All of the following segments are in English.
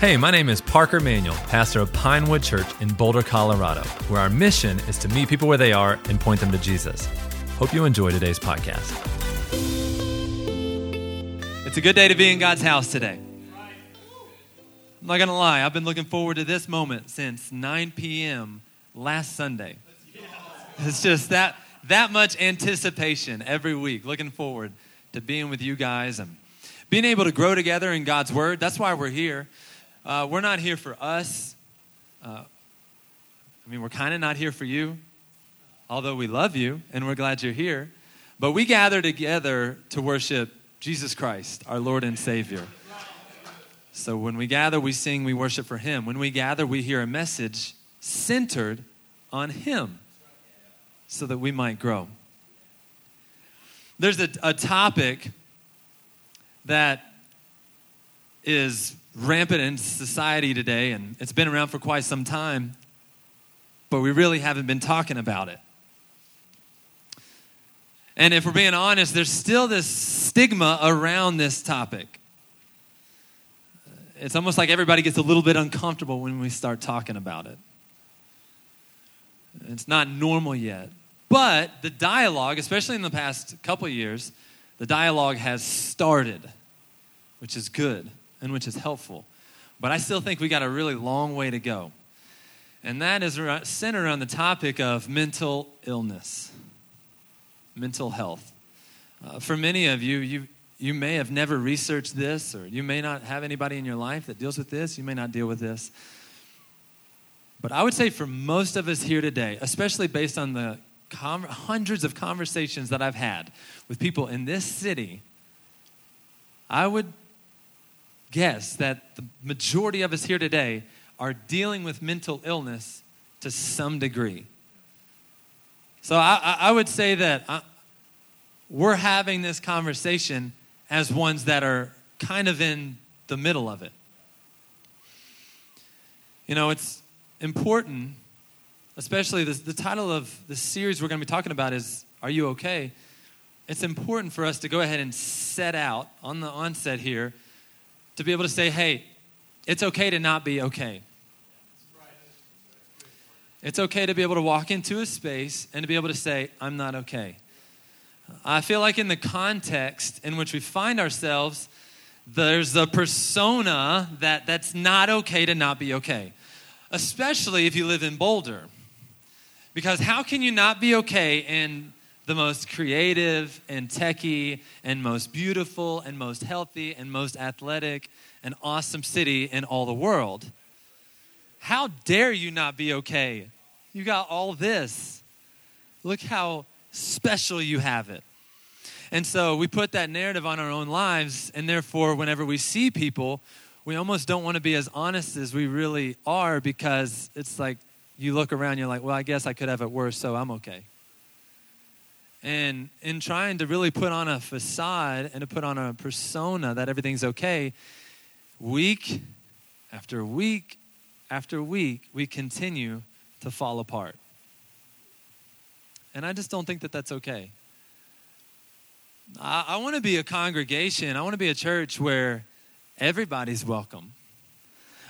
Hey, my name is Parker Manuel, pastor of Pinewood Church in Boulder, Colorado, where our mission is to meet people where they are and point them to Jesus. Hope you enjoy today's podcast. It's a good day to be in God's house today. I'm not going to lie, I've been looking forward to this moment since 9 p.m. last Sunday. It's just that that much anticipation every week, looking forward to being with you guys and being able to grow together in God's Word. That's why we're here. Uh, we're not here for us. Uh, I mean, we're kind of not here for you, although we love you and we're glad you're here. But we gather together to worship Jesus Christ, our Lord and Savior. So when we gather, we sing, we worship for Him. When we gather, we hear a message centered on Him so that we might grow. There's a, a topic that is rampant in society today, and it's been around for quite some time, but we really haven't been talking about it. And if we're being honest, there's still this stigma around this topic. It's almost like everybody gets a little bit uncomfortable when we start talking about it. It's not normal yet. But the dialogue, especially in the past couple years, the dialogue has started, which is good and which is helpful. But I still think we got a really long way to go. And that is centered on the topic of mental illness, mental health. Uh, for many of you, you, you may have never researched this, or you may not have anybody in your life that deals with this. You may not deal with this. But I would say for most of us here today, especially based on the con- hundreds of conversations that I've had with people in this city, I would guess that the majority of us here today are dealing with mental illness to some degree. So I, I would say that I, we're having this conversation as ones that are kind of in the middle of it. You know, it's important, especially this, the title of the series we're going to be talking about is Are You Okay? It's important for us to go ahead and set out on the onset here to be able to say, hey, it's okay to not be okay. It's okay to be able to walk into a space and to be able to say, I'm not okay. I feel like in the context in which we find ourselves, there's a persona that that's not okay to not be okay, especially if you live in Boulder. Because how can you not be okay in the most creative and techie and most beautiful and most healthy and most athletic and awesome city in all the world. How dare you not be okay? You got all this. Look how special you have it. And so we put that narrative on our own lives, and therefore, whenever we see people, we almost don't want to be as honest as we really are because it's like you look around, you're like, well, I guess I could have it worse, so I'm okay. And in trying to really put on a facade and to put on a persona that everything's okay, week after week after week, we continue to fall apart. And I just don't think that that's okay. I, I want to be a congregation, I want to be a church where everybody's welcome.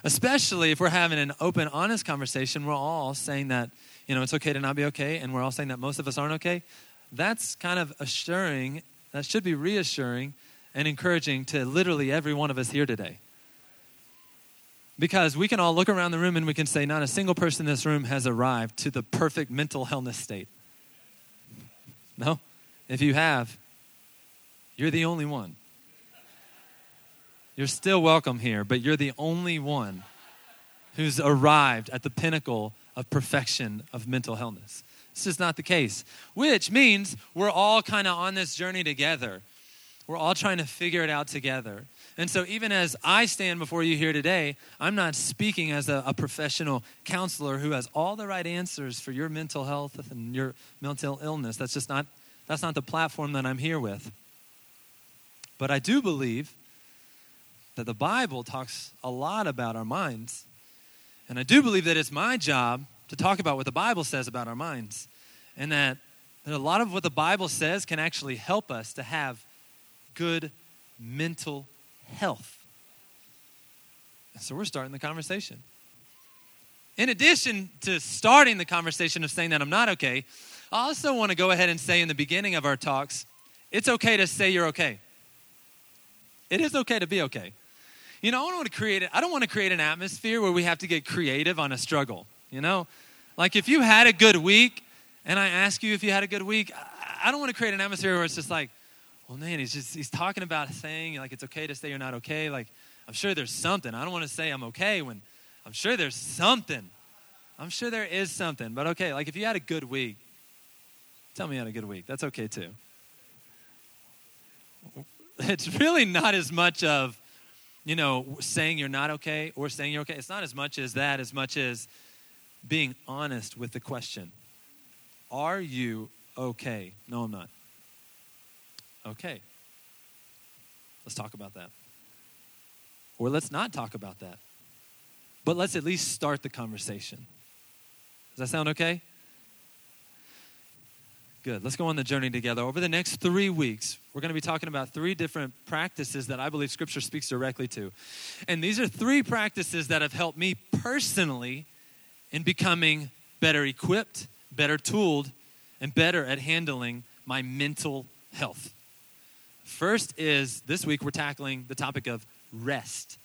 Especially if we're having an open, honest conversation, we're all saying that, you know, it's okay to not be okay, and we're all saying that most of us aren't okay that's kind of assuring, that should be reassuring and encouraging to literally every one of us here today. Because we can all look around the room and we can say, not a single person in this room has arrived to the perfect mental wellness state. No? If you have, you're the only one. You're still welcome here, but you're the only one who's arrived at the pinnacle of perfection of mental wellness. This is not the case, which means we're all kind of on this journey together. We're all trying to figure it out together. And so, even as I stand before you here today, I'm not speaking as a, a, professional counselor who has all the right answers for your mental health and your mental illness. That's just not, that's not the platform that I'm here with. But I do believe that the Bible talks a lot about our minds. And I do believe that it's my job to talk about what the Bible says about our minds and that, that a lot of what the Bible says can actually help us to have good mental health. So we're starting the conversation. In addition to starting the conversation of saying that I'm not okay, I also want to go ahead and say in the beginning of our talks, it's okay to say you're okay. It is okay to be okay. You know, I don't want to create I don't want to create an atmosphere where we have to get creative on a struggle. You know, like if you had a good week, and I ask you if you had a good week, I don't want to create an atmosphere where it's just like, well, man, he's just he's talking about saying like it's okay to say you're not okay. Like I'm sure there's something. I don't want to say I'm okay when I'm sure there's something. I'm sure there is something. But okay, like if you had a good week, tell me you had a good week. That's okay too. It's really not as much of you know, saying you're not okay or saying you're okay. It's not as much as that, as much as being honest with the question Are you okay? No, I'm not. Okay. Let's talk about that. Or let's not talk about that. But let's at least start the conversation. Does that sound okay? Good. Let's go on the journey together. Over the next three weeks, we're going to be talking about three different practices that I believe Scripture speaks directly to. And these are three practices that have helped me personally in becoming better equipped, better tooled, and better at handling my mental health. First is this week we're tackling the topic of rest.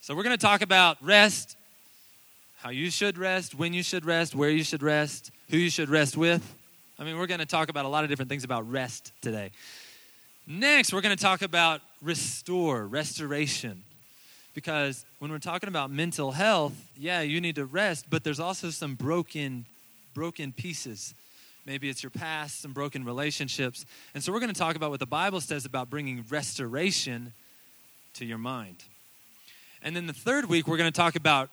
So we're going to talk about rest, how you should rest, when you should rest, where you should rest, who you should rest with. I mean, we're going to talk about a lot of different things about rest today. Next, we're going to talk about restore, restoration. Because when we're talking about mental health, yeah, you need to rest, but there's also some broken broken pieces. Maybe it's your past, some broken relationships. And so we're going to talk about what the Bible says about bringing restoration to your mind. And then the third week, we're going to talk about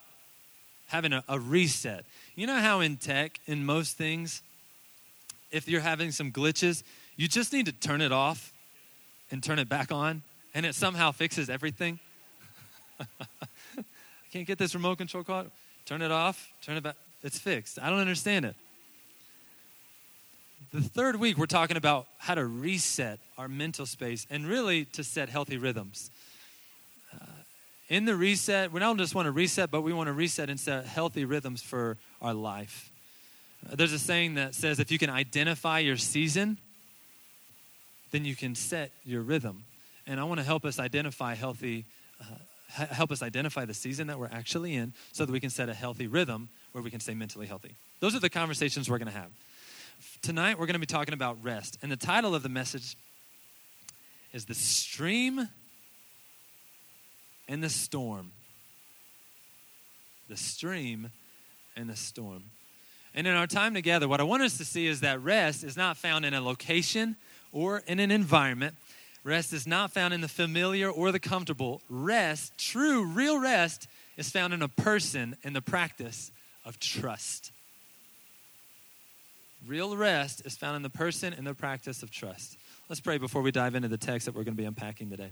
having a, a reset. You know how in tech, in most things, if you're having some glitches, you just need to turn it off and turn it back on, and it somehow fixes everything. I can't get this remote control caught. Turn it off, turn it back. It's fixed. I don't understand it. The third week, we're talking about how to reset our mental space and really to set healthy rhythms in the reset, we don't just want to reset, but we want to reset and set healthy rhythms for our life. Uh, there's a saying that says if you can identify your season, then you can set your rhythm. And I want to help us identify healthy, uh, help us identify the season that we're actually in so that we can set a healthy rhythm where we can stay mentally healthy. Those are the conversations we're going to have. Tonight, we're going to be talking about rest. And the title of the message is The Stream and the storm. The stream and the storm. And in our time together, what I want us to see is that rest is not found in a location or in an environment. Rest is not found in the familiar or the comfortable. Rest, true, real rest, is found in a person in the practice of trust. Real rest is found in the person in the practice of trust. Let's pray before we dive into the text that we're going to be unpacking today.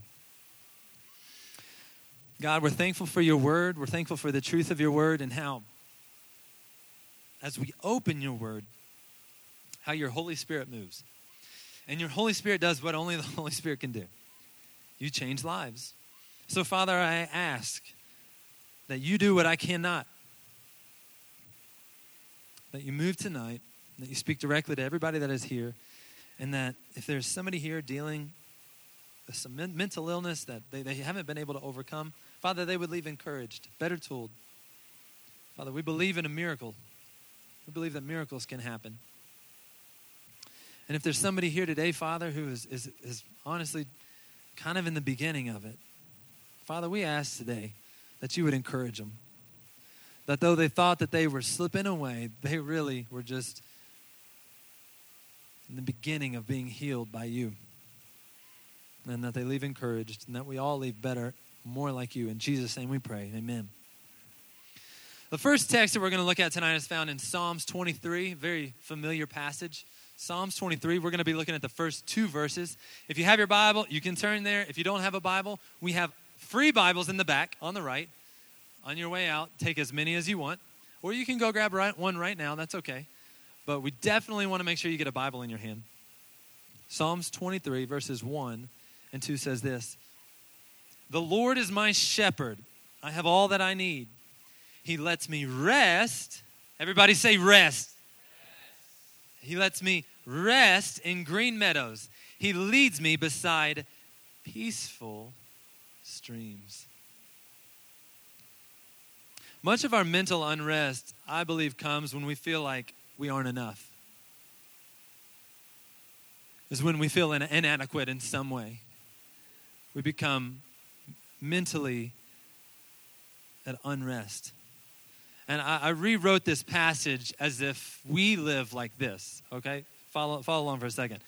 God, we're thankful for your word. We're thankful for the truth of your word and how, as we open your word, how your Holy Spirit moves. And your Holy Spirit does what only the Holy Spirit can do. You change lives. So, Father, I ask that you do what I cannot. That you move tonight, that you speak directly to everybody that is here, and that if there's somebody here dealing with some mental illness that they, they haven't been able to overcome, Father, they would leave encouraged, better told. Father, we believe in a miracle. We believe that miracles can happen. And if there's somebody here today, Father, who is, is, is honestly kind of in the beginning of it, Father, we ask today that you would encourage them. That though they thought that they were slipping away, they really were just in the beginning of being healed by you. And that they leave encouraged, and that we all leave better more like you. In Jesus' name we pray. Amen. The first text that we're going to look at tonight is found in Psalms 23, very familiar passage. Psalms 23, we're going to be looking at the first two verses. If you have your Bible, you can turn there. If you don't have a Bible, we have free Bibles in the back on the right. On your way out, take as many as you want. Or you can go grab one right now, that's okay. But we definitely want to make sure you get a Bible in your hand. Psalms 23, verses 1 and 2 says this The Lord is my shepherd. I have all that I need. He lets me rest. Everybody say rest. He lets me rest in green meadows. He leads me beside peaceful streams. Much of our mental unrest, I believe, comes when we feel like we aren't enough. Is when we feel inadequate in some way. We become mentally at unrest. And I, I, rewrote this passage as if we live like this, okay? Follow, follow along for a second.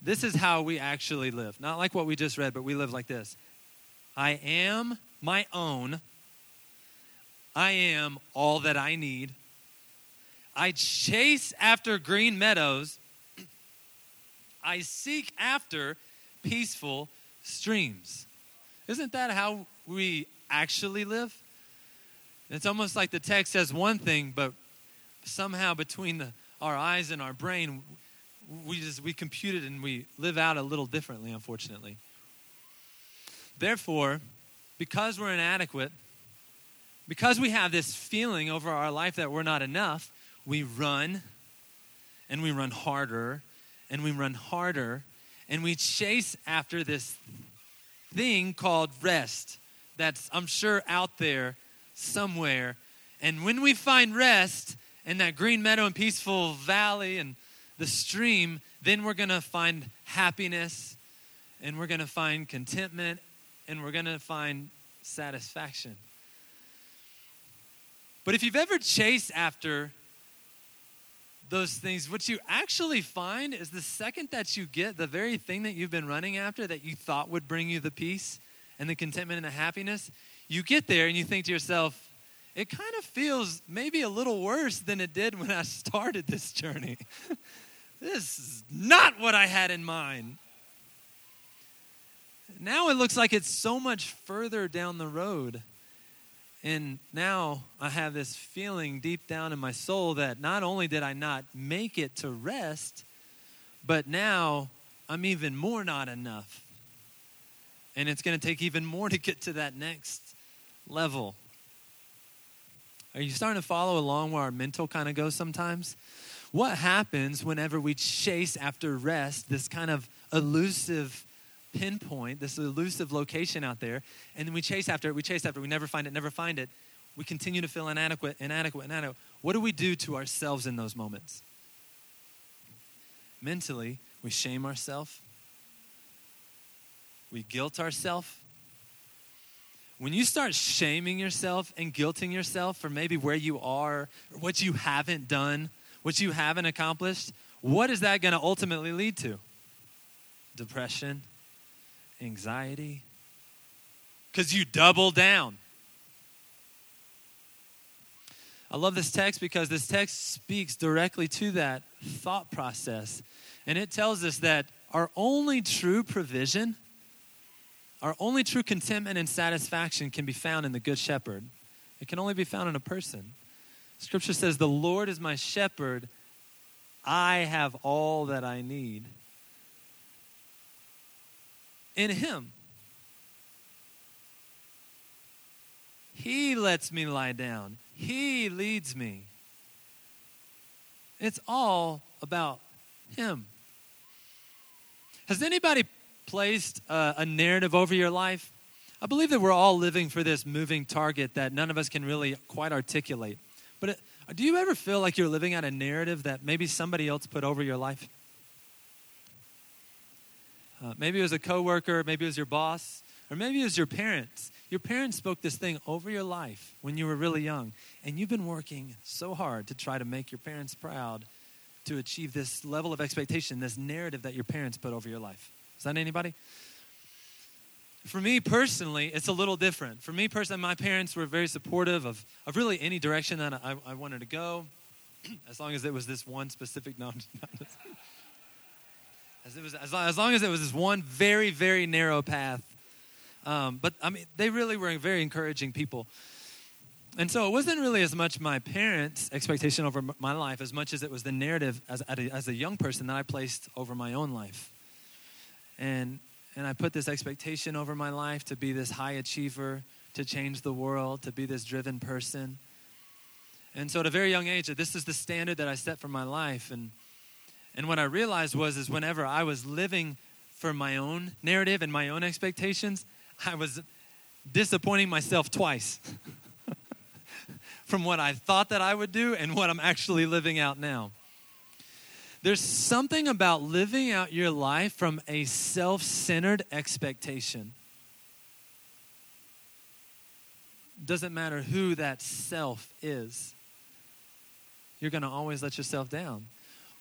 This is how we actually live. Not like what we just read, but we live like this I am my own. I am all that I need. I chase after green meadows. I seek after peaceful streams. Isn't that how we actually live? It's almost like the text says one thing, but somehow between the, our eyes and our brain, we just we compute it and we live out a little differently, unfortunately. Therefore, because we're inadequate, because we have this feeling over our life that we're not enough, we run and we run harder and we run harder and we chase after this thing called rest that's, I'm sure, out there somewhere. And when we find rest in that green meadow and peaceful valley and the stream, then we're going to find happiness and we're going to find contentment and we're going to find satisfaction. But if you've ever chased after those things, what you actually find is the second that you get the very thing that you've been running after that you thought would bring you the peace and the contentment and the happiness, you get there and you think to yourself, it kind of feels maybe a little worse than it did when I started this journey. this is not what I had in mind. Now it looks like it's so much further down the road. And now I have this feeling deep down in my soul that not only did I not make it to rest, but now I'm even more not enough. And it's going to take even more to get to that next level. Are you starting to follow along where our mental kind of goes sometimes? What happens whenever we chase after rest, this kind of elusive pinpoint, this elusive location out there, and then we chase after it, we chase after it, we never find it, never find it. We continue to feel inadequate, inadequate, inadequate. What do we do to ourselves in those moments? Mentally, we shame ourselves, we guilt ourselves, when you start shaming yourself and guilting yourself for maybe where you are, or what you haven't done, what you haven't accomplished, what is that going to ultimately lead to? Depression, anxiety, because you double down. I love this text because this text speaks directly to that thought process. And it tells us that our only true provision our only true contentment and satisfaction can be found in the Good Shepherd. It can only be found in a person. Scripture says, The Lord is my shepherd. I have all that I need. In Him. He lets me lie down, He leads me. It's all about Him. Has anybody placed a, a narrative over your life? I believe that we're all living for this moving target that none of us can really quite articulate. But it, uh, do you ever feel like you're living out a narrative that maybe somebody else put over your life? Uh, maybe it was a coworker, maybe it was your boss, or maybe it was your parents. Your parents spoke this thing over your life when you were really young, and you've been working so hard to try to make your parents proud to achieve this level of expectation, this narrative that your parents put over your life. Is that anybody? For me personally, it's a little different. For me personally, my parents were very supportive of, of really any direction that I, I wanted to go, as long as it was this one specific, no, as, it was, as, long, as long as it was this one very, very narrow path. Um, but I mean, they really were very encouraging people. And so it wasn't really as much my parents' expectation over my life as much as it was the narrative as, as a young person that I placed over my own life. And and I put this expectation over my life to be this high achiever, to change the world, to be this driven person. And so at a very young age, this is the standard that I set for my life. And, and what I realized was is whenever I was living for my own narrative and my own expectations, I was disappointing myself twice from what I thought that I would do and what I'm actually living out now. There's something about living out your life from a self centered expectation. Doesn't matter who that self is, you're going to always let yourself down.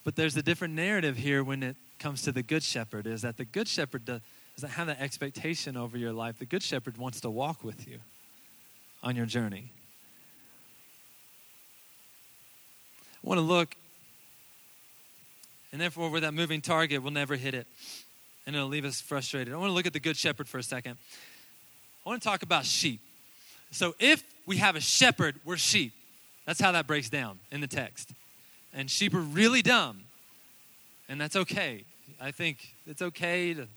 But there's a different narrative here when it comes to the Good Shepherd is that the Good Shepherd doesn't have that expectation over your life. The Good Shepherd wants to walk with you on your journey. I want to look and therefore, with that moving target, we'll never hit it. And it'll leave us frustrated. I want to look at the Good Shepherd for a second. I want to talk about sheep. So, if we have a shepherd, we're sheep. That's how that breaks down in the text. And sheep are really dumb. And that's okay. I think it's okay to,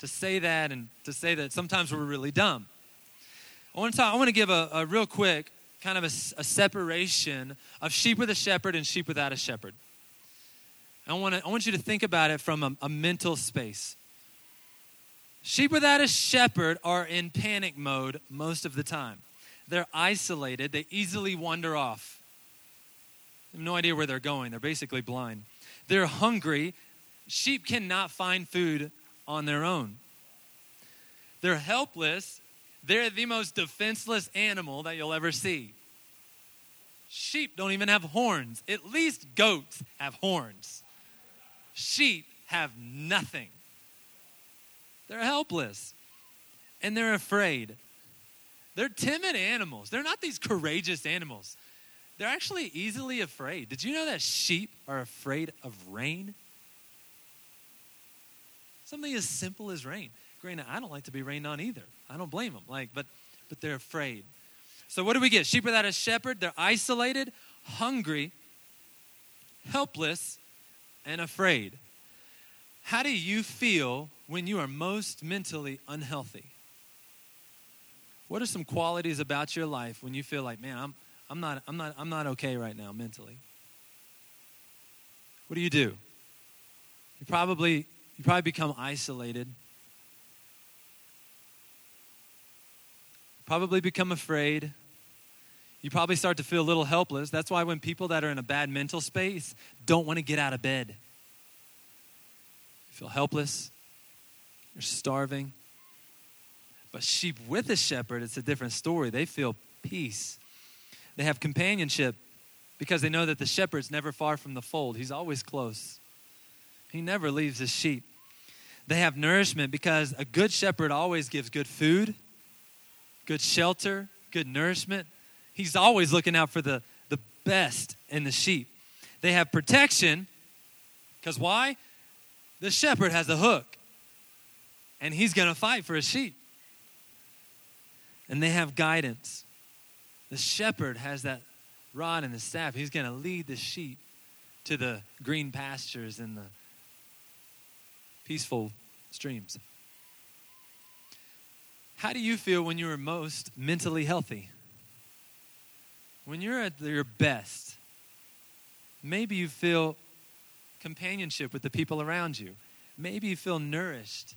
to say that and to say that sometimes we're really dumb. I want to talk, I want to give a, a real quick kind of a, a separation of sheep with a shepherd and sheep without a shepherd. I want, to, I want you to think about it from a, a mental space. Sheep without a shepherd are in panic mode most of the time. They're isolated, they easily wander off. They have no idea where they're going, they're basically blind. They're hungry. Sheep cannot find food on their own. They're helpless. They're the most defenseless animal that you'll ever see. Sheep don't even have horns. At least goats have horns. Sheep have nothing. They're helpless and they're afraid. They're timid animals. They're not these courageous animals. They're actually easily afraid. Did you know that sheep are afraid of rain? Something as simple as rain. Granted, I don't like to be rained on either. I don't blame them. Like, but but they're afraid. So what do we get? Sheep without a shepherd. They're isolated, hungry, helpless, and afraid. How do you feel when you are most mentally unhealthy? What are some qualities about your life when you feel like, man, I'm, I'm, not, I'm, not, I'm not okay right now mentally? What do you do? You probably, you probably become isolated. Probably become afraid you probably start to feel a little helpless. That's why when people that are in a bad mental space don't want to get out of bed, you feel helpless, you're starving. But sheep with a shepherd, it's a different story. They feel peace, they have companionship because they know that the shepherd's never far from the fold, he's always close. He never leaves his sheep. They have nourishment because a good shepherd always gives good food, good shelter, good nourishment He's always looking out for the, the best in the sheep. They have protection because why? The shepherd has a hook and he's going to fight for his sheep. And they have guidance. The shepherd has that rod and the staff. He's going to lead the sheep to the green pastures and the peaceful streams. How do you feel when you are most mentally healthy? When you're at your best, maybe you feel companionship with the people around you. Maybe you feel nourished.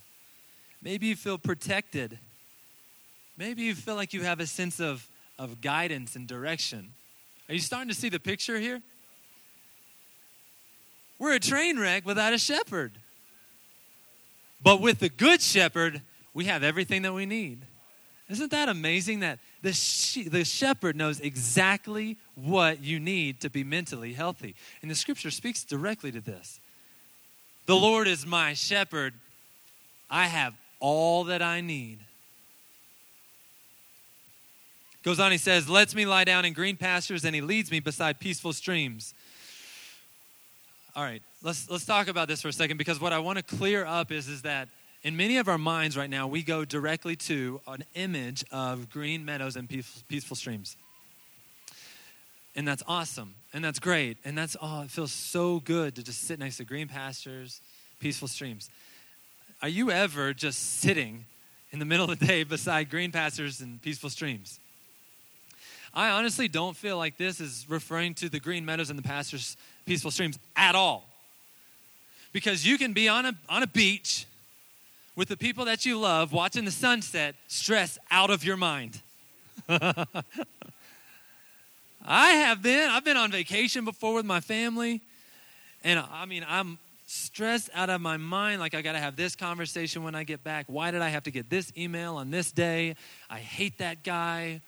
Maybe you feel protected. Maybe you feel like you have a sense of, of guidance and direction. Are you starting to see the picture here? We're a train wreck without a shepherd. But with the good shepherd, we have everything that we need. Isn't that amazing that the, she- the shepherd knows exactly what you need to be mentally healthy? And the scripture speaks directly to this. The Lord is my shepherd. I have all that I need. Goes on, he says, lets me lie down in green pastures and he leads me beside peaceful streams. All right, let's, let's talk about this for a second because what I want to clear up is, is that in many of our minds right now, we go directly to an image of green meadows and peaceful, streams. And that's awesome. And that's great. And that's, oh, it feels so good to just sit next to green pastures, peaceful streams. are you ever just sitting in the middle of the day beside green pastures and peaceful streams? I honestly don't feel like this is referring to the green meadows and the pastures, peaceful streams at all. Because you can be on a, on a beach with the people that you love, watching the sunset, stress out of your mind. I have been. I've been on vacation before with my family. And I mean, I'm stressed out of my mind. Like, I got to have this conversation when I get back. Why did I have to get this email on this day? I hate that guy.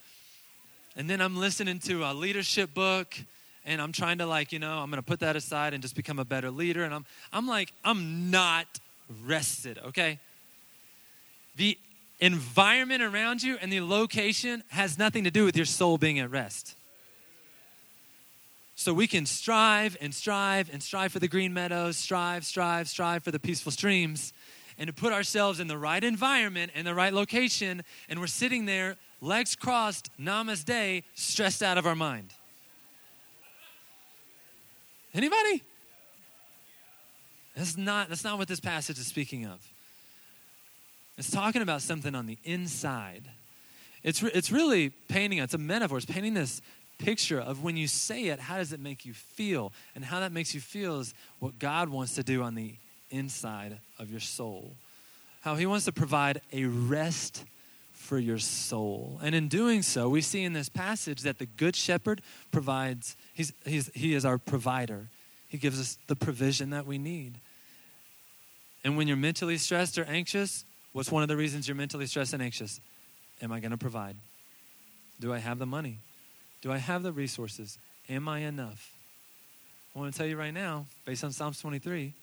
And then I'm listening to a leadership book and I'm trying to like, you know, I'm going to put that aside and just become a better leader and I'm I'm like I'm not rested, okay? The environment around you and the location has nothing to do with your soul being at rest. So we can strive and strive and strive for the green meadows, strive, strive, strive for the peaceful streams, and to put ourselves in the right environment and the right location, and we're sitting there legs crossed, namaste, stressed out of our mind. Anybody? That's not, that's not what this passage is speaking of. It's talking about something on the inside. It's, re- it's really painting, it's a metaphor. It's painting this picture of when you say it, how does it make you feel? And how that makes you feel is what God wants to do on the inside of your soul. How He wants to provide a rest for your soul. And in doing so, we see in this passage that the Good Shepherd provides, he's, he's, He is our provider. He gives us the provision that we need. And when you're mentally stressed or anxious, what's one of the reasons you're mentally stressed and anxious? Am I going to provide? Do I have the money? Do I have the resources? Am I enough? I want to tell you right now, based on Psalms 23,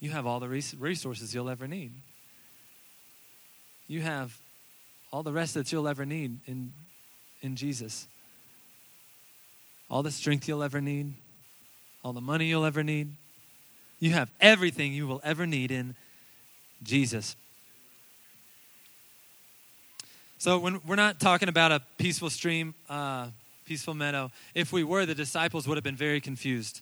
you have all the resources you'll ever need. You have all the rest that you'll ever need in, in Jesus. All the strength you'll ever need, all the money you'll ever need. You have everything you will ever need in Jesus. So, when we're not talking about a peaceful stream, uh, peaceful meadow, if we were, the disciples would have been very confused.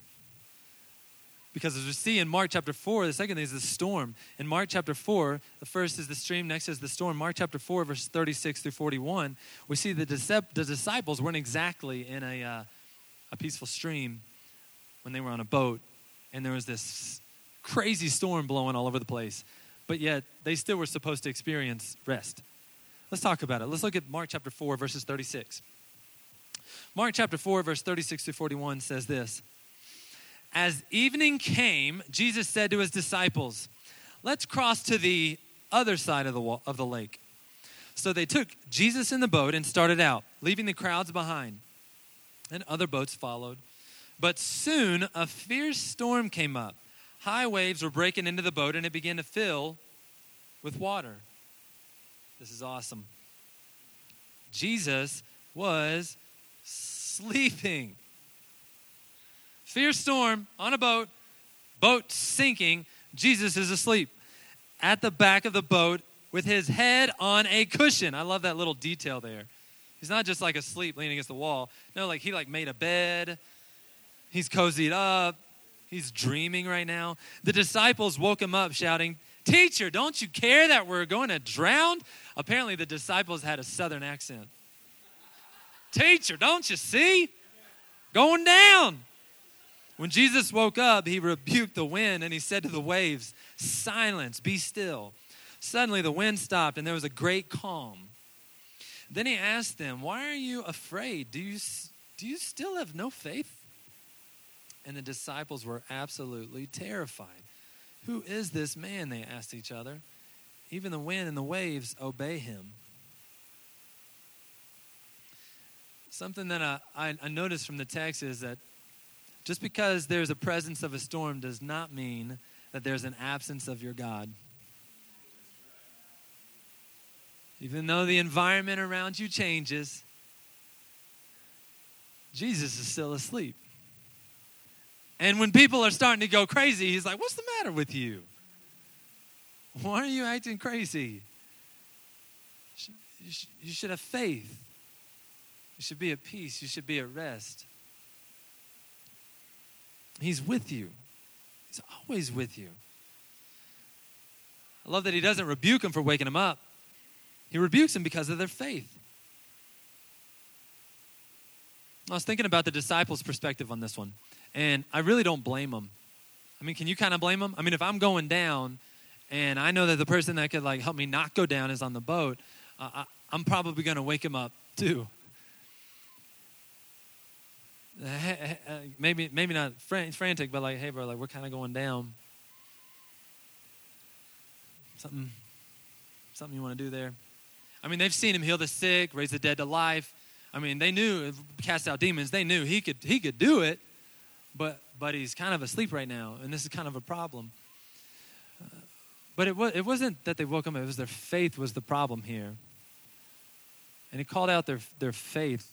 Because as we see in Mark chapter 4, the second thing is the storm. In Mark chapter 4, the first is the stream, next is the storm. Mark chapter 4, verse 36 through 41, we see the, the disciples weren't exactly in a, uh, a peaceful stream when they were on a boat, and there was this crazy storm blowing all over the place. But yet, they still were supposed to experience rest. Let's talk about it. Let's look at Mark chapter 4, verses 36. Mark chapter 4, verse 36 through 41 says this. As evening came, Jesus said to his disciples, Let's cross to the other side of the, wall, of the lake. So they took Jesus in the boat and started out, leaving the crowds behind. And other boats followed. But soon a fierce storm came up. High waves were breaking into the boat, and it began to fill with water. This is awesome. Jesus was sleeping. Fierce storm on a boat, boat sinking. Jesus is asleep at the back of the boat with his head on a cushion. I love that little detail there. He's not just like asleep leaning against the wall. No, like he like made a bed. He's cozied up. He's dreaming right now. The disciples woke him up shouting, "Teacher, don't you care that we're going to drown?" Apparently the disciples had a southern accent. Teacher, don't you see? Going down. When Jesus woke up, he rebuked the wind and he said to the waves, Silence, be still. Suddenly the wind stopped and there was a great calm. Then he asked them, Why are you afraid? Do you, do you still have no faith? And the disciples were absolutely terrified. Who is this man? They asked each other. Even the wind and the waves obey him. Something that I, I, noticed from the text is that just because there's a presence of a storm does not mean that there's an absence of your God. Even though the environment around you changes, Jesus is still asleep. And when people are starting to go crazy, he's like, What's the matter with you? Why are you acting crazy? You should have faith. You should be at peace. You should be at rest. He's with you, He's always with you. I love that he doesn't rebuke them for waking them up. He rebukes them because of their faith. I was thinking about the disciples' perspective on this one, and I really don't blame them. I mean, can you kind of blame them? I mean, if I'm going down and I know that the person that could like help me not go down is on the boat, uh, I, I'm probably going to wake him up too. Uh, maybe maybe not frantic, but like, hey, bro, like we're kind of going down. Something, something you want to do there? I mean, they've seen him heal the sick, raise the dead to life. I mean, they knew cast out demons. They knew he could he could do it, but but he's kind of asleep right now, and this is kind of a problem. Uh, but it was it wasn't that they woke him; it was their faith was the problem here. And he called out their their faith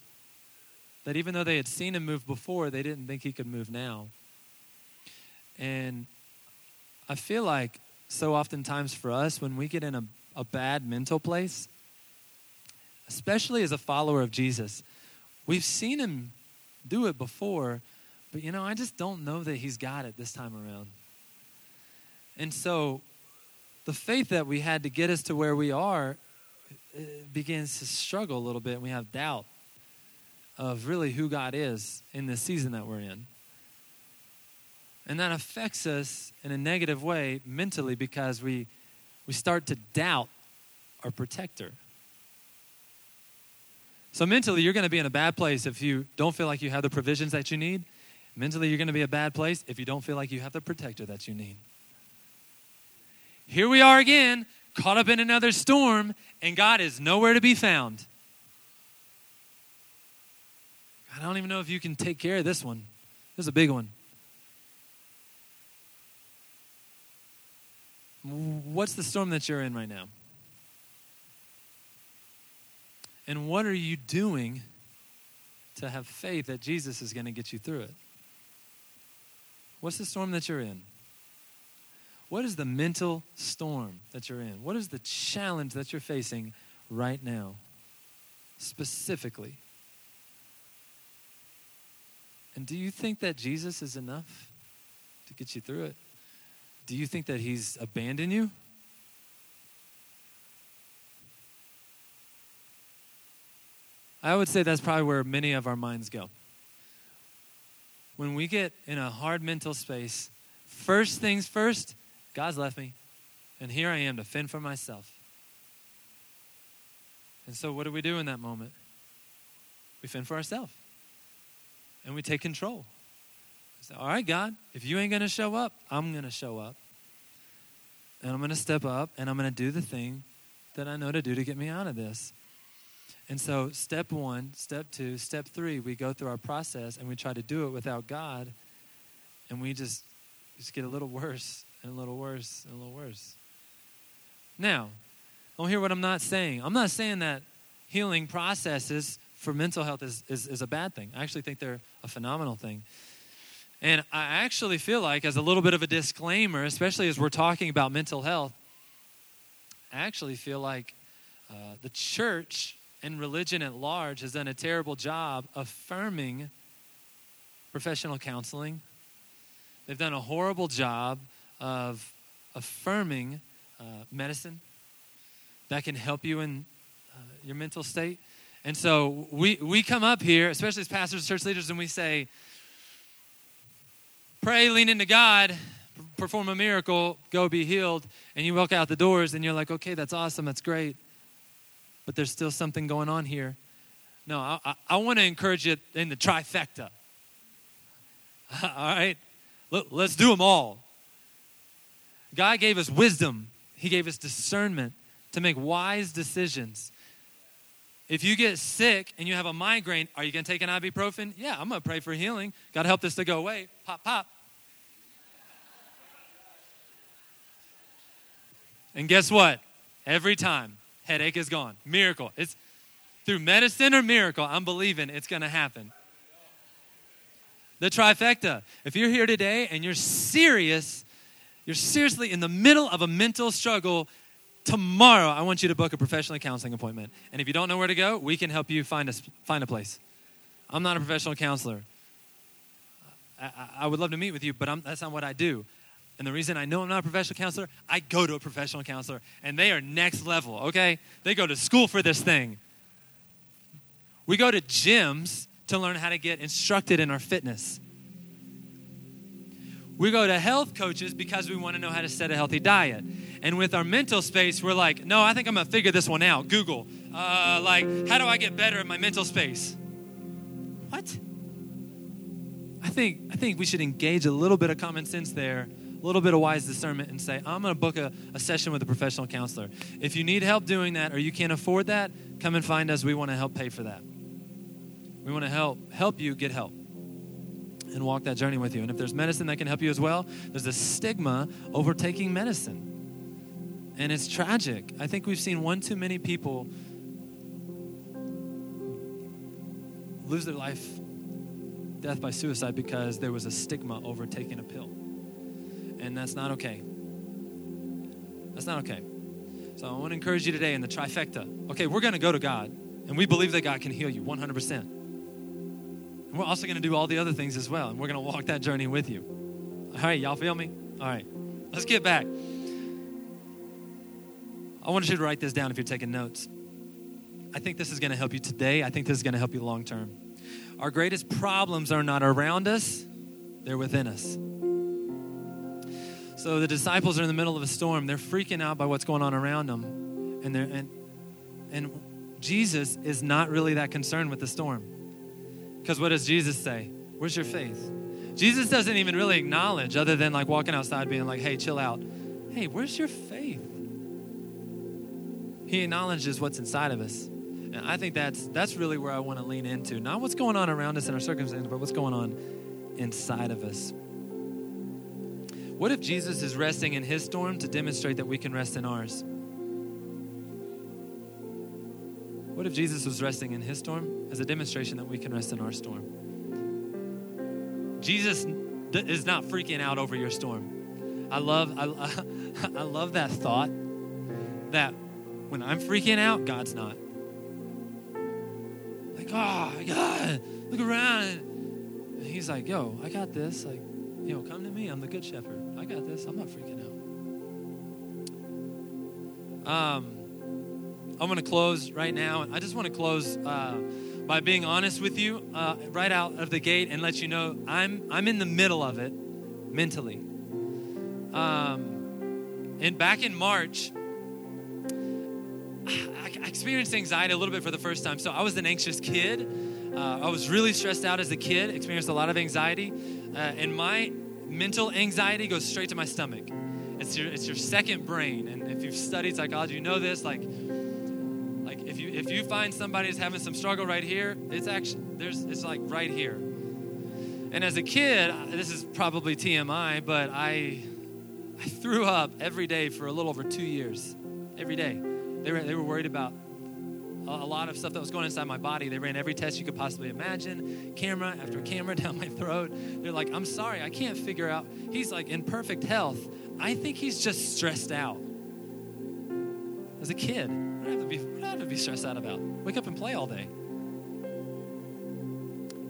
that even though they had seen him move before, they didn't think he could move now. And I feel like so oftentimes for us, when we get in a, a bad mental place, especially as a follower of Jesus, we've seen him do it before, but you know, I just don't know that he's got it this time around. And so the faith that we had to get us to where we are uh, begins to struggle a little bit and we have doubt of really who God is in this season that we're in. And that affects us in a negative way mentally because we, we start to doubt our protector. So, mentally, you're going to be in a bad place if you don't feel like you have the provisions that you need. Mentally, you're going to be a bad place if you don't feel like you have the protector that you need. Here we are again, caught up in another storm, and God is nowhere to be found. I don't even know if you can take care of this one. This is a big one. What's the storm that you're in right now? And what are you doing to have faith that Jesus is going to get you through it? What's the storm that you're in? What is the mental storm that you're in? What is the challenge that you're facing right now, specifically? And do you think that Jesus is enough to get you through it? Do you think that he's abandoned you? I would say that's probably where many of our minds go. When we get in a hard mental space, first things first, God's left me, and here I am to fend for myself. And so, what do we do in that moment? We fend for ourselves and we take control. Say, All right, God, if you ain't going to show up, I'm going to show up. And I'm going to step up and I'm going to do the thing that I know to do to get me out of this. And so, step one, step two, step three, we go through our process and we try to do it without God. And we just, just get a little worse and a little worse and a little worse. Now, don't hear what I'm not saying. I'm not saying that healing processes for mental health is, is, is a bad thing. I actually think they're a phenomenal thing. And I actually feel like, as a little bit of a disclaimer, especially as we're talking about mental health, I actually feel like uh, the church and religion at large has done a terrible job affirming professional counseling. They've done a horrible job of affirming uh, medicine that can help you in uh, your mental state. And so we, we come up here, especially as pastors, and church leaders, and we say, pray, lean into God, perform a miracle, go be healed. And you walk out the doors and you're like, okay, that's awesome, that's great. But there's still something going on here. No, I, I, I want to encourage you in the trifecta. all right? Look, let's do them all. God gave us wisdom, He gave us discernment to make wise decisions. If you get sick and you have a migraine, are you going to take an ibuprofen? Yeah, I'm going to pray for healing. God help this to go away. Pop, pop. And guess what? Every time, headache is gone. Miracle. It's through medicine or miracle, I'm believing it's going to happen. The trifecta. If you're here today and you're serious, you're seriously in the middle of a mental struggle, tomorrow I want you to book a professional counseling appointment. And if you don't know where to go, we can help you find a, find a place. I'm not a professional counselor. I, I would love to meet with you, but I'm, that's not what I do. And the reason I know I'm not a professional counselor, I go to a professional counselor, and they are next level, okay? They go to school for this thing. We go to gyms to learn how to get instructed in our fitness. We go to health coaches because we want to know how to set a healthy diet. And with our mental space, we're like, no, I think I'm going to figure this one out. Google. Uh, like, how do I get better at my mental space? What? I think, I think we should engage a little bit of common sense there, a little bit of wise discernment, and say, I'm going to book a, a session with a professional counselor. If you need help doing that or you can't afford that, come and find us. We want to help pay for that. We want to help help you get help and walk that journey with you. And if there's medicine that can help you as well, there's a stigma over taking medicine. And it's tragic. I think we've seen one too many people lose their life, death by suicide, because there was a stigma over taking a pill. And that's not okay. That's not okay. So I want to encourage you today in the trifecta. Okay, we're going to go to God, and we believe that God can heal you 100%. And we're also going to do all the other things as well. And we're going to walk that journey with you. All right, y'all feel me? All right, let's get back. I want you to write this down if you're taking notes. I think this is going to help you today. I think this is going to help you long term. Our greatest problems are not around us, they're within us. So the disciples are in the middle of a storm. They're freaking out by what's going on around them. And, and, and Jesus is not really that concerned with the storm. Because what does Jesus say? Where's your faith? Jesus doesn't even really acknowledge, other than like walking outside being like, hey, chill out. Hey, where's your faith? He acknowledges what's inside of us. And I think that's that's really where I want to lean into. Not what's going on around us in our circumstances, but what's going on inside of us. What if Jesus is resting in his storm to demonstrate that we can rest in ours? What if Jesus was resting in his storm as a demonstration that we can rest in our storm? Jesus is not freaking out over your storm. I love, I, I love that thought that when I'm freaking out, God's not. Like, oh, God, look around. And he's like, yo, I got this. Like, you know, come to me. I'm the good shepherd. I got this. I'm not freaking out. Um, I'm going to close right now. I just want to close uh, by being honest with you uh, right out of the gate and let you know I'm, I'm in the middle of it mentally. Um, and back in March, I experienced anxiety a little bit for the first time. So I was an anxious kid. Uh, I was really stressed out as a kid, experienced a lot of anxiety. Uh, and my mental anxiety goes straight to my stomach. It's your, it's your second brain. And if you've studied psychology, you know this. Like, like if you if you find somebody is having some struggle right here, it's actually there's it's like right here. And as a kid, this is probably TMI, but I I threw up every day for a little over two years. Every day. They were they were worried about a lot of stuff that was going inside my body. They ran every test you could possibly imagine, camera after camera down my throat. They're like, I'm sorry, I can't figure out. He's like in perfect health. I think he's just stressed out. As a kid, what do I have to be, what do I have to be stressed out about? Wake up and play all day.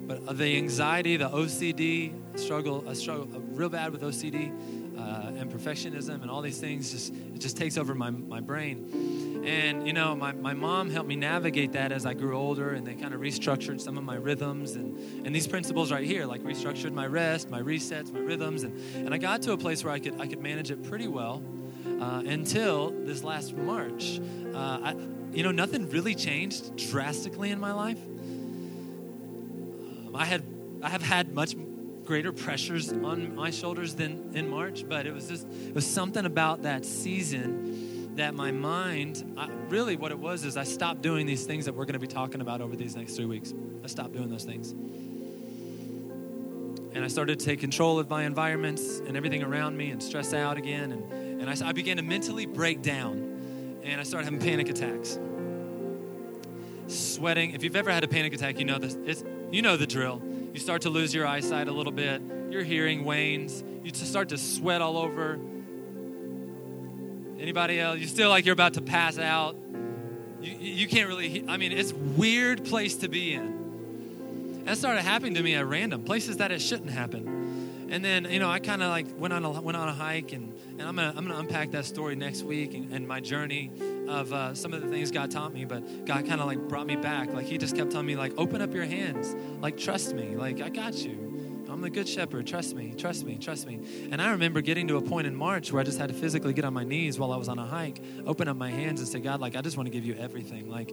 But the anxiety, the OCD, struggle, I struggle real bad with OCD uh, and perfectionism and all these things. Just it just takes over my, my brain. And you know, my, my mom helped me navigate that as I grew older, and they kind of restructured some of my rhythms and, and these principles right here, like restructured my rest, my resets, my rhythms, and, and I got to a place where I could I could manage it pretty well uh, until this last March. Uh, I, you know, nothing really changed drastically in my life. Um, I had I have had much greater pressures on my shoulders than in March, but it was just it was something about that season that my mind I, really what it was is I stopped doing these things that we're going to be talking about over these next three weeks. I stopped doing those things. And I started to take control of my environments and everything around me and stress out again. And, and I, I began to mentally break down. And I started having panic attacks. Sweating. If you've ever had a panic attack, you know this. It's, you know the drill. You start to lose your eyesight a little bit. Your hearing wanes. You start to sweat all over. Anybody else? You feel like you're about to pass out. You, you can't really. I mean, it's weird place to be in. That started happening to me at random places that it shouldn't happen. and then you know I kind of like went on a went on a hike, and, and I'm gonna I'm gonna unpack that story next week and, and my journey of uh, some of the things God taught me. But God kind of like brought me back. Like He just kept telling me like, open up your hands, like trust me, like I got you. I'm the good shepherd. Trust me, trust me, trust me. And I remember getting to a point in March where I just had to physically get on my knees while I was on a hike, open up my hands and say, God, like I just want to give you everything, like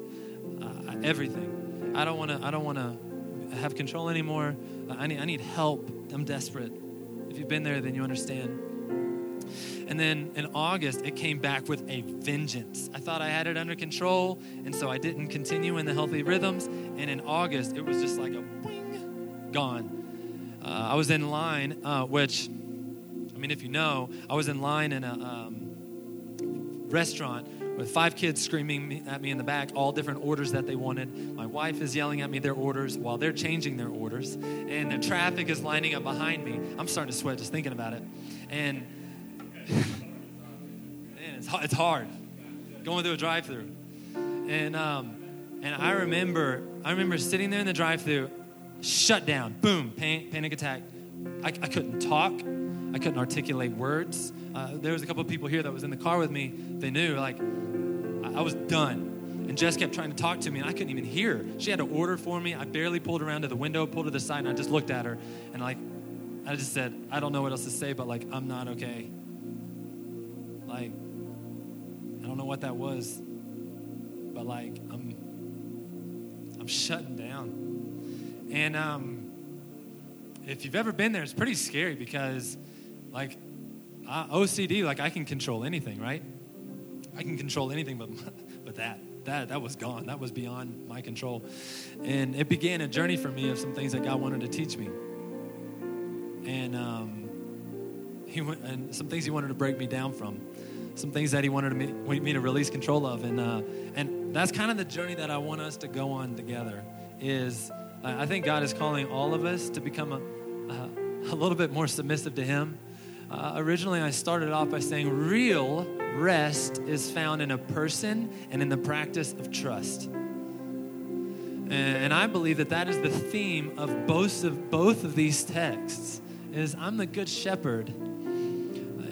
uh, everything. I don't want to. I don't want to have control anymore. I need. I need help. I'm desperate. If you've been there, then you understand. And then in August, it came back with a vengeance. I thought I had it under control, and so I didn't continue in the healthy rhythms. And in August, it was just like a boing, gone. Uh, I was in line, uh, which, I mean, if you know, I was in line in a um, restaurant with five kids screaming at me in the back, all different orders that they wanted. My wife is yelling at me their orders while they're changing their orders, and the traffic is lining up behind me. I'm starting to sweat just thinking about it. And man, it's, it's hard going through a drive-through. And um, and I remember I remember sitting there in the drive-through, shut down, boom, panic, panic attack. I, I couldn't talk. I couldn't articulate words. Uh, there was a couple of people here that was in the car with me. They knew like I, I was done. And Jess kept trying to talk to me, and I couldn't even hear. She had to order for me. I barely pulled around to the window, pulled to the side, and I just looked at her, and like, I just said, I don't know what else to say, but like, I'm not okay. Like, I don't know what that was, but like, I'm, I'm shutting down. And um, if you've ever been there, it's pretty scary because, like, OCD, like I can control anything, right? I can control anything, but but that that that was gone. That was beyond my control, and it began a journey for me of some things that God wanted to teach me, and um, he went, and some things He wanted to break me down from, some things that He wanted me, me to release control of, and uh, and that's kind of the journey that I want us to go on together. Is I think God is calling all of us to become a, a, a little bit more submissive to Him. Uh, originally, I started off by saying real rest is found in a person and in the practice of trust. And, and I believe that that is the theme of both of both of these texts. Is I'm the good shepherd.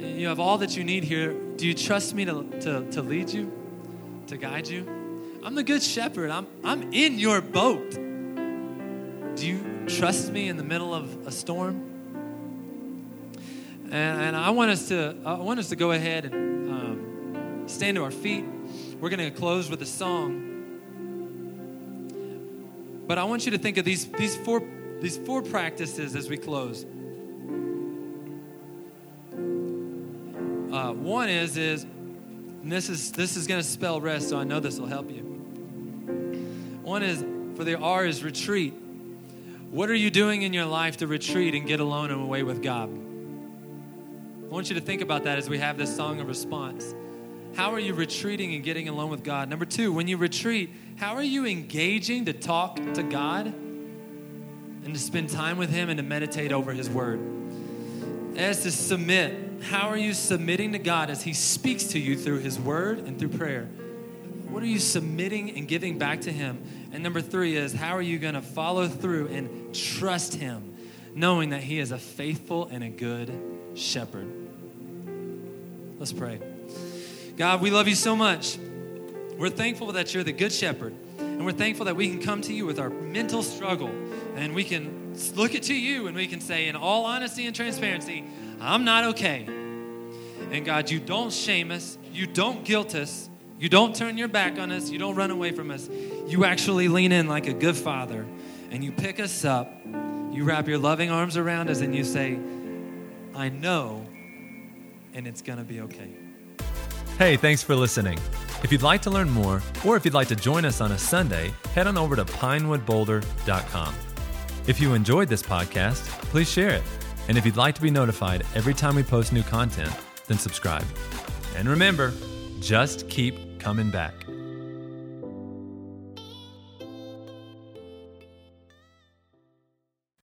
You have all that you need here. Do you trust me to, to, to lead you, to guide you? I'm the good shepherd. I'm, I'm in your boat. Do you trust me in the middle of a storm? And, and I want us to I want us to go ahead and um, stand to our feet. We're going to close with a song. But I want you to think of these these four these four practices as we close. Uh, one is is this is this is going to spell rest, so I know this will help you. One is for the R is retreat. What are you doing in your life to retreat and get alone and away with God? I want you to think about that as we have this song of response. How are you retreating and getting alone with God? Number two, when you retreat, how are you engaging to talk to God and to spend time with Him and to meditate over His Word? As to submit, how are you submitting to God as He speaks to you through His Word and through prayer? What are you submitting and giving back to Him? And number three is, how are you going to follow through and trust Him, knowing that He is a faithful and a good shepherd? Let's pray. God, we love you so much. We're thankful that you're the good shepherd. And we're thankful that we can come to you with our mental struggle and we can look at to you and we can say, in all honesty and transparency, I'm not okay. And God, you don't shame us, you don't guilt us, you don't turn your back on us, you don't run away from us. You actually lean in like a good father and you pick us up, you wrap your loving arms around us, and you say, I know and it's going to be okay. Hey, thanks for listening. If you'd like to learn more, or if you'd like to join us on a Sunday, head on over to pinewoodboulder.com. If you enjoyed this podcast, please share it. And if you'd like to be notified every time we post new content, then subscribe. And remember, just keep coming back.